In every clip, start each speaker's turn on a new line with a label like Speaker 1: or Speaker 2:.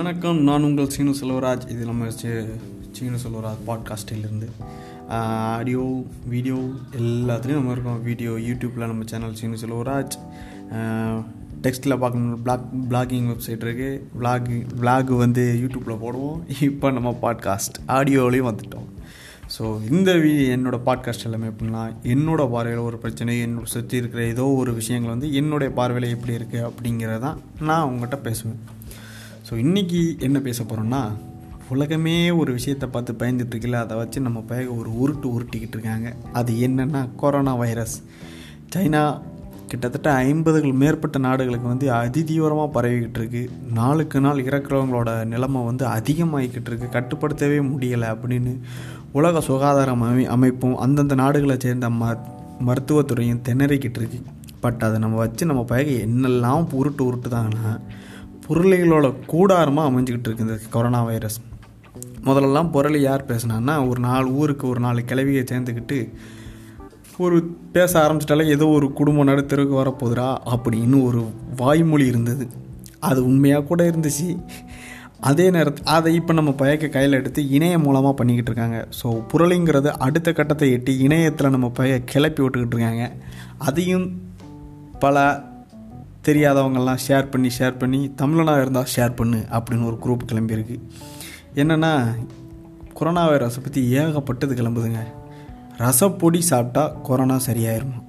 Speaker 1: வணக்கம். நான் உங்கள் சீனு செல்வராஜ். இது நம்ம சீனு செல்வராஜ் பாட்காஸ்டிலிருந்து. ஆடியோ வீடியோ எல்லாத்துலேயும் நம்ம இருக்கோம். வீடியோ யூடியூப்பில் நம்ம சேனல் சீனு செல்வராஜ். டெக்ஸ்ட்டில் பார்க்கணும். பிளாக் பிளாகிங் வெப்சைட் இருக்குது பிளாக் பிளாக் வந்து யூடியூப்பில் போடுவோம். இப்போ நம்ம பாட்காஸ்ட் ஆடியோலையும் வந்துட்டோம். ஸோ இந்த வீ என்னோடய பாட்காஸ்ட் எல்லாமே எப்படின்னா என்னோடய பார்வையில் ஒரு பிரச்சனை என்னோட சுற்றி இருக்கிற ஏதோ ஒரு விஷயங்கள் வந்து என்னுடைய பார்வையில் எப்படி இருக்குது அப்படிங்கிறதான் நான் உங்கள்கிட்ட பேசுவேன். ஸோ இன்றைக்கி என்ன பேச போகிறோன்னா உலகமே ஒரு விஷயத்தை பார்த்து பயந்துட்டுருக்கில்ல அதை வச்சு நம்ம பய ஒரு உருட்டு உருட்டிக்கிட்டு இருக்காங்க. அது என்னென்னா கொரோனா வைரஸ் சைனா கிட்டத்தட்ட ஐம்பதுகள் மேற்பட்ட நாடுகளுக்கு வந்து அதிதீவிரமாக பரவிக்கிட்டு இருக்கு. நாளுக்கு நாள் இறக்குறவங்களோட நிலைமை வந்து அதிகமாகிக்கிட்டு இருக்கு. கட்டுப்படுத்தவே முடியலை அப்படின்னு உலக சுகாதார அமை அமைப்பும் அந்தந்த நாடுகளை சேர்ந்த ம மருத்துவத்துறையும் திணறிக்கிட்டு இருக்கு. பட் அதை நம்ம வச்சு நம்ம பயக என்னெல்லாம் உருட்டு உருட்டுதாங்கன்னா பொருளைகளோட கூடாரமாக அமைஞ்சிக்கிட்டு இருக்கு இந்த கொரோனா வைரஸ் முதல்லலாம் புரளி யார் பேசுனான்னா ஒரு நாலு ஊருக்கு ஒரு நாலு கிளவியை சேர்ந்துக்கிட்டு ஒரு பேச ஆரம்பிச்சிட்டாலே ஏதோ ஒரு குடும்பம் நடுத்தருக்கு வரப்போகுதுரா அப்படின்னு ஒரு வாய்மொழி இருந்தது. அது உண்மையாக கூட இருந்துச்சு. அதே நேரத்தில் அதை இப்போ நம்ம பயக்க கையில் எடுத்து இணையம் மூலமாக பண்ணிக்கிட்டு இருக்காங்க. ஸோ புரளிங்கிறது அடுத்த கட்டத்தை எட்டி இணையத்தில் நம்ம பய கிளப்பி விட்டுக்கிட்டு இருக்காங்க. அதையும் பல தெரியாதவங்கெல்லாம் ஷேர் பண்ணி ஷேர் பண்ணி தமிழனாக இருந்தால் ஷேர் பண்ணு அப்படின்னு ஒரு குரூப் கிளம்பியிருக்கு. என்னென்னா கொரோனா வைரஸை பற்றி ஏகப்பட்டது கிளம்புதுங்க. ரசப்பொடி சாப்பிட்டா கொரோனா சரியாயிருமா?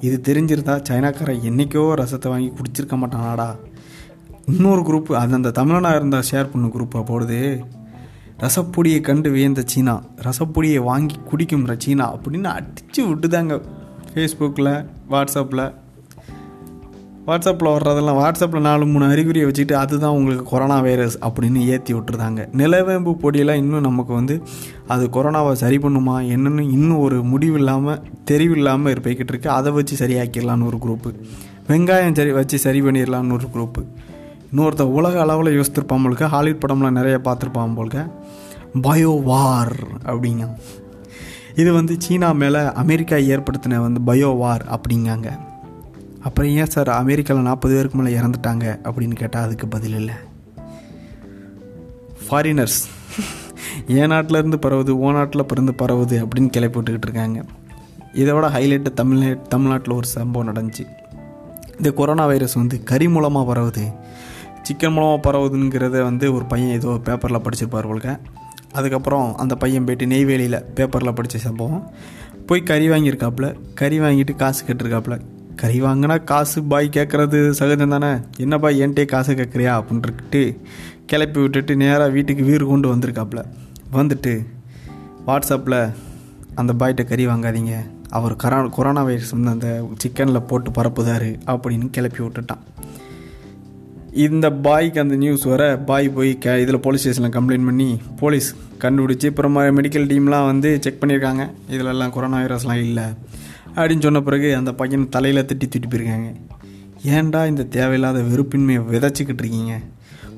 Speaker 1: இது தெரிஞ்சிருந்தா சைனாக்காரன் என்றைக்கோ ரசத்தை வாங்கி குடிச்சிருக்க மாட்டானாடா. இன்னொரு குரூப் அந்தந்த அந்த தமிழனாக இருந்தால் ஷேர் பண்ண குரூப்பாக போடுது. ரசப்பொடியை கண்டு வியந்த சீனா ரசப்பொடியை வாங்கி குடிக்கும்ற சீனா அப்படின்னு அடித்து விட்டுதாங்க. ஃபேஸ்புக்கில் வாட்ஸ்அப்பில் வாட்ஸ்அப்பில் வர்றதெல்லாம் வாட்ஸ்அப்பில் நாலு மூணு அறிகுறியை வச்சுக்கிட்டு அதுதான் உங்களுக்கு கொரோனா வைரஸ் அப்படின்னு ஏற்றி விட்டுருந்தாங்க நிலவேம்பு பொடியெல்லாம் இன்னும் நமக்கு வந்து அது கொரோனாவை சரி பண்ணுமா என்னென்னு இன்னும் ஒரு முடிவு இல்லாமல் தெரிவில்லாமல் போய்கிட்டு இருக்கு. அதை வச்சு சரியாக்கிடலான்னு ஒரு குரூப்பு வெங்காயம் சரி வச்சு சரி பண்ணிடலான்னு ஒரு குரூப்பு இன்னொருத்த உலக அளவில் யோசித்திருப்பான் போலுக்க ஹாலிவுட் படம்லாம் நிறைய பார்த்துருப்பான் போலுக்க பயோ வார் அப்படிங்க. இது வந்து சீனா மேலே அமெரிக்கா ஏற்படுத்தின வந்து பயோ வார் அப்படிங்காங்க. அப்புறம் ஏன் சார் அமெரிக்காவில் நாற்பது பேருக்கு மேலே இறந்துட்டாங்க அப்படின்னு கேட்டால் அதுக்கு பதில் இல்லை. ஃபாரினர்ஸ் என் நாட்டில் இருந்து பரவுது ஓ நாட்டில் பிறந்து பரவுது அப்படின்னு கிளை போட்டுக்கிட்டு இருக்காங்க. இதை விட ஹைலைட்டு தமிழ்நாட் தமிழ்நாட்டில் ஒரு சம்பவம் நடந்துச்சு. இந்த கொரோனா வைரஸ் வந்து கறி மூலமாக பரவுது சிக்கன் மூலமாக பரவுதுங்கிறத வந்து ஒரு பையன் ஏதோ பேப்பரில் படிச்சிருப்பார் போலுக்க அதுக்கப்புறம் அந்த பையன் போயிட்டு நெய்வேலியில் பேப்பரில் படித்த சம்பவம். போய் கறி வாங்கியிருக்காப்புல கறி வாங்கிட்டு காசு கட்டிருக்காப்புல. கறி வாங்கினா காசு பாய் கேட்குறது சகஜம் தானே? என்னப்பா என்கிட்டே காசு கேட்குறியா அப்படின்ட்டு கிளப்பி விட்டுட்டு நேராக வீட்டுக்கு வீடு கொண்டு வந்திருக்காப்புல வந்துட்டு வாட்ஸ்அப்பில் அந்த பாய்கிட்ட கறி வாங்காதீங்க. அவர் கரா கொரோனா வைரஸ் வந்து அந்த சிக்கனில் போட்டு பரப்புதார் அப்படின்னு கிளப்பி விட்டுட்டான். இந்த பாய்க்கு அந்த நியூஸ் வர பாய் போய் க இதில் போலீஸ் ஸ்டேஷனில் கம்ப்ளைண்ட் பண்ணி போலீஸ் கண்டுபிடிச்சி அப்புறம் மெடிக்கல் டீம்லாம் வந்து செக் பண்ணியிருக்காங்க இதிலெல்லாம் கொரோனா வைரஸ்லாம் இல்லை. அப்படின்னு சொன்ன பிறகு அந்த பையன் தலையில் திட்டி திட்டி போயிருக்காங்க. ஏன்டா இந்த தேவையில்லாத வெறுப்பின்மையை விதைச்சிக்கிட்டு இருக்கீங்க?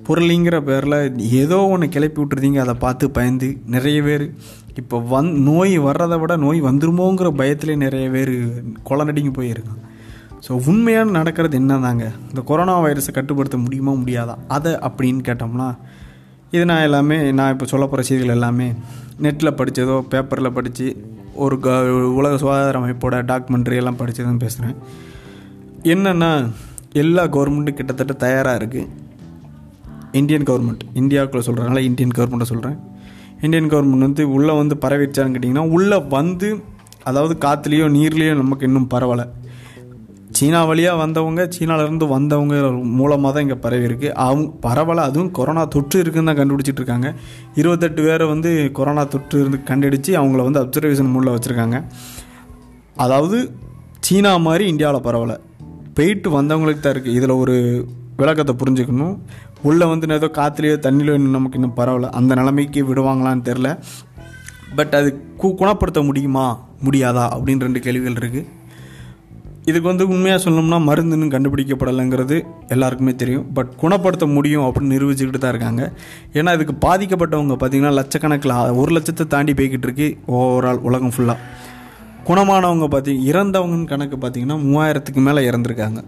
Speaker 1: பொருளிங்கிற பேரில் ஏதோ ஒன்று கிளப்பி விட்டுருந்தீங்க அதை பார்த்து பயந்து. நிறைய பேர் இப்போ வந் நோய் வர்றதை விட நோய் வந்துருமோங்கிற பயத்திலே நிறைய பேர் கொலநடிங்க போயிருக்காங்க. ஸோ உண்மையாக நடக்கிறது என்ன தாங்க இந்த கொரோனா வைரஸை கட்டுப்படுத்த முடியுமா முடியாதா? அதை அப்படின்னு கேட்டோம்னா இது நான் எல்லாமே நான் இப்போ சொல்ல போகிற செய்திகள் எல்லாமே நெட்டில் படித்ததோ பேப்பரில் படித்து ஒரு க உலக சுகாதார அமைப்போட டாக்குமெண்ட்ரி எல்லாம் படித்ததும் பேசுகிறேன் என்னென்னா எல்லா கவர்மெண்ட்டும் கிட்டத்தட்ட தயாராக இருக்குது இந்தியன் கவர்மெண்ட் இந்தியாவுக்குள்ளே சொல்கிறனால இந்தியன் கவர்மெண்ட்டை சொல்கிறேன் இந்தியன் கவர்மெண்ட் வந்து உள்ளே வந்து பரவிடுச்சான்னு கேட்டிங்கன்னா உள்ளே வந்து அதாவது காற்றுலேயோ நீர்லேயோ நமக்கு இன்னும் பரவலை. சீனா வழியாக வந்தவங்க சீனாவிலேருந்து வந்தவங்க மூலமாக தான் இங்கே பரவி இருக்குது அவங்க பரவலை அதுவும் கொரோனா தொற்று இருக்குன்னு தான் கண்டுபிடிச்சிட்டு இருக்காங்க. இருபத்தெட்டு பேரை வந்து கொரோனா தொற்று இருந்து கண்டுபிடிச்சி அவங்கள வந்து அப்சர்வேஷன் மூலில் வச்சுருக்காங்க. அதாவது சீனா மாதிரி இந்தியாவில் பரவலை. போயிட்டு வந்தவங்களுக்கு தான் இருக்குது இதில் ஒரு விளக்கத்தை புரிஞ்சுக்கணும். உள்ளே வந்து ஏதோ காற்றுலையோ தண்ணிலையோ இன்னும் நமக்கு இன்னும் பரவலை. அந்த நிலைமைக்கு விடுவாங்களான்னு தெரில பட் அது கு குணப்படுத்த முடியுமா? முடியாதா? அப்படின்னு ரெண்டு கேள்விகள் இருக்குது இதுக்கு வந்து உண்மையாக சொல்லணும்னா மருந்து இன்னும் கண்டுபிடிக்கப்படலைங்கிறது எல்லாருக்குமே தெரியும். பட் குணப்படுத்த முடியும் அப்படின்னு நிரூபிச்சுக்கிட்டு தான் இருக்காங்க. ஏன்னா இதுக்கு பாதிக்கப்பட்டவங்க பார்த்திங்கன்னா லட்சக்கணக்கில் ஒரு லட்சத்தை தாண்டி போய்கிட்டு இருக்கு ஓவரால் உலகம் ஃபுல்லாக குணமானவங்க பார்த்தி இறந்தவங்கன்னு கணக்கு பார்த்திங்கன்னா மூவாயிரத்துக்கு மேலே இறந்துருக்காங்க.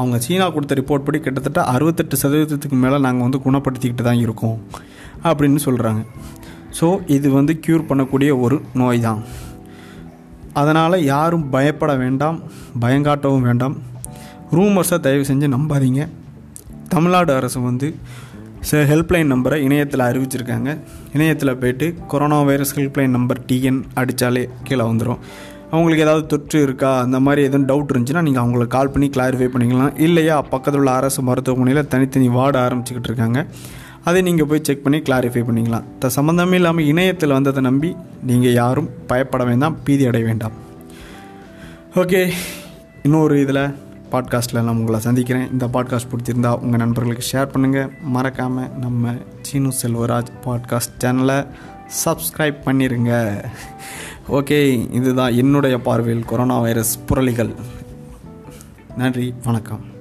Speaker 1: அவங்க சீனா கொடுத்த ரிப்போர்ட் படி கிட்டத்தட்ட அறுபத்தெட்டு சதவீதத்துக்கு மேலே நாங்கள் வந்து குணப்படுத்திக்கிட்டு தான் இருக்கோம் அப்படின்னு சொல்கிறாங்க ஸோ இது வந்து க்யூர் பண்ணக்கூடிய ஒரு நோய் தான். அதனால் யாரும் பயப்பட வேண்டாம் பயங்காட்டவும் வேண்டாம். ரூமர்ஸை தயவு செஞ்சு நம்பாதீங்க. தமிழ்நாடு அரசு வந்து ஹெல்ப்லைன் நம்பரை இணையத்தில் அறிவிச்சிருக்காங்க. இணையத்தில் போயிட்டு corona virus helpline number TN அடித்தாலே கீழே வந்துடும் அவங்களுக்கு ஏதாவது தொற்று இருக்கா? அந்த மாதிரி எதுவும் டவுட் இருந்துச்சுன்னா நீங்கள் அவங்களுக்கு கால் பண்ணி கிளாரிஃபை பண்ணிக்கலாம். இல்லையா? பக்கத்தில் உள்ள அரசு மருத்துவமனையில் தனித்தனி வார்டு ஆரம்பிச்சுக்கிட்டு இருக்காங்க. அதை நீங்கள் போய் செக் பண்ணி கிளாரிஃபை பண்ணிக்கலாம். த சம்மந்தமே இல்லாமல் இணையத்தில் வந்ததை நம்பி நீங்கள் யாரும் பயப்பட வேண்டாம் பீதி அடைய வேண்டாம். ஓகே இன்னொரு இதில் பாட்காஸ்ட்டில் நான் உங்களை சந்திக்கிறேன். இந்த பாட்காஸ்ட் பிடிச்சிருந்தா உங்கள் நண்பர்களுக்கு ஷேர் பண்ணுங்கள் மறக்காமல் நம்ம சீனு செல்வராஜ் பாட்காஸ்ட் சேனலை சப்ஸ்கிரைப் பண்ணிடுங்க ஓகே இதுதான் என்னுடைய பார்வையில் கொரோனா வைரஸ் புரளிகள். நன்றி வணக்கம்.